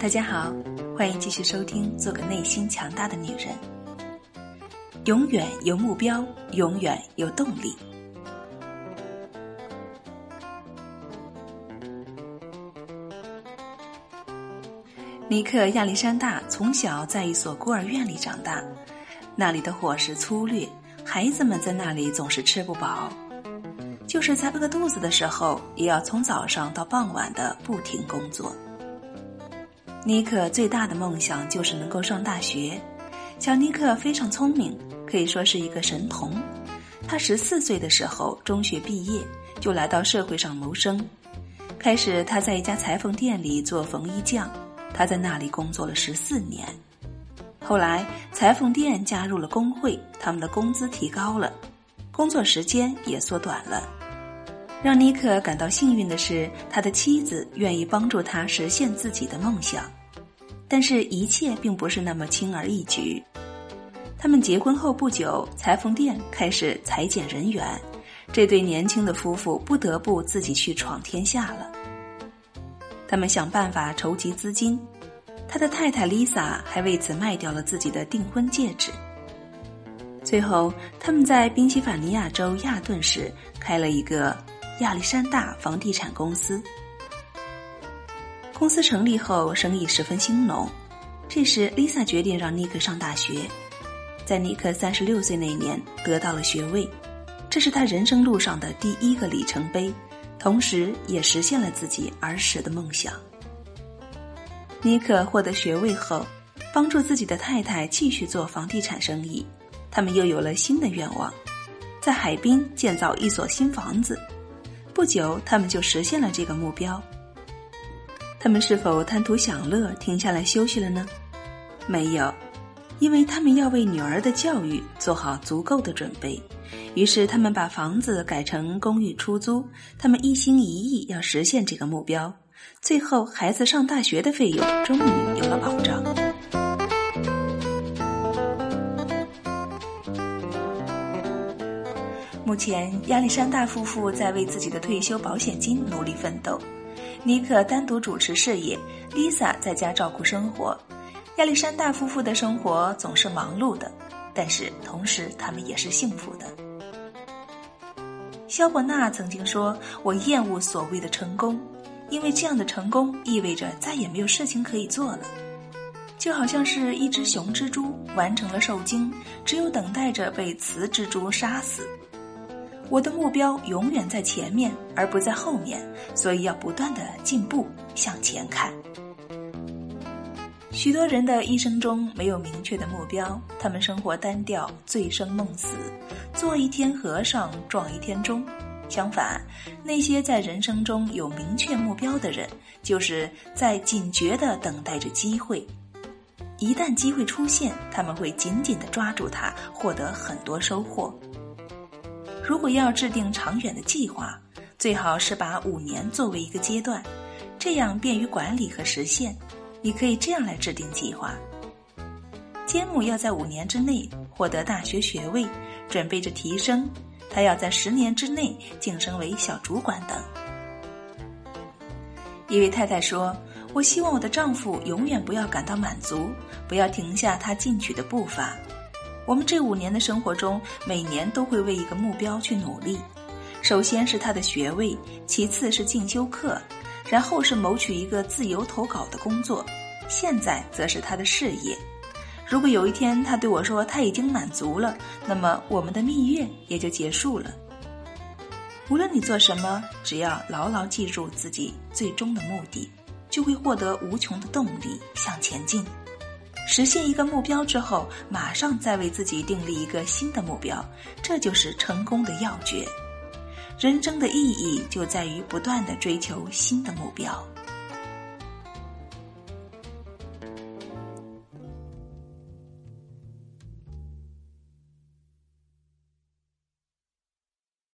大家好，欢迎继续收听《做个内心强大的女人》。永远有目标，永远有动力。尼克亚历山大从小在一所孤儿院里长大，那里的伙食粗略，孩子们在那里总是吃不饱，就是在饿肚子的时候，也要从早上到傍晚的不停工作。尼克最大的梦想就是能够上大学。小尼克非常聪明，可以说是一个神童。他十四岁的时候中学毕业，就来到社会上谋生。开始他在一家裁缝店里做缝衣匠。他在那里工作了十四年，后来裁缝店加入了工会，他们的工资提高了，工作时间也缩短了。让尼克感到幸运的是，他的妻子愿意帮助他实现自己的梦想。但是，一切并不是那么轻而易举。他们结婚后不久，裁缝店开始裁减人员，这对年轻的夫妇不得不自己去闯天下了。他们想办法筹集资金，他的太太 Lisa 还为此卖掉了自己的订婚戒指。最后，他们在宾夕法尼亚州亚顿市开了一个亚历山大房地产公司。公司成立后，生意十分兴隆。这时，Lisa 决定让尼克上大学，在尼克三十六岁那年得到了学位，这是他人生路上的第一个里程碑。同时，也实现了自己儿时的梦想。尼克获得学位后，帮助自己的太太继续做房地产生意。他们又有了新的愿望，在海滨建造一所新房子。不久，他们就实现了这个目标。他们是否贪图享乐，停下来休息了呢？没有，因为他们要为女儿的教育做好足够的准备。于是，他们把房子改成公寓出租。他们一心一意要实现这个目标。最后，孩子上大学的费用终于有了保障。目前，亚历山大夫妇在为自己的退休保险金努力奋斗。尼克单独主持事业，Lisa 在家照顾生活。亚历山大夫妇的生活总是忙碌的。但是同时，他们也是幸福的。肖伯纳曾经说：“我厌恶所谓的成功，因为这样的成功意味着再也没有事情可以做了，就好像是一只雄蜘蛛完成了受精，只有等待着被雌蜘蛛杀死。我的目标永远在前面，而不在后面，所以要不断的进步，向前看。”许多人的一生中没有明确的目标，他们生活单调，醉生梦死，做一天和尚撞一天钟。相反，那些在人生中有明确目标的人，就是在警觉的等待着机会。一旦机会出现，他们会紧紧的抓住它，获得很多收获。如果要制定长远的计划，最好是把五年作为一个阶段，这样便于管理和实现。你可以这样来制定计划：杰姆要在五年之内获得大学学位，准备着提升；他要在十年之内晋升为小主管等。一位太太说：“我希望我的丈夫永远不要感到满足，不要停下他进取的步伐。我们这五年的生活中，每年都会为一个目标去努力。首先是他的学位，其次是进修课。”然后是谋取一个自由投稿的工作，现在则是他的事业。如果有一天他对我说他已经满足了，那么我们的蜜月也就结束了。无论你做什么，只要牢牢记住自己最终的目的，就会获得无穷的动力向前进。实现一个目标之后，马上再为自己订立一个新的目标，这就是成功的要诀。人生的意义就在于不断的追求新的目标。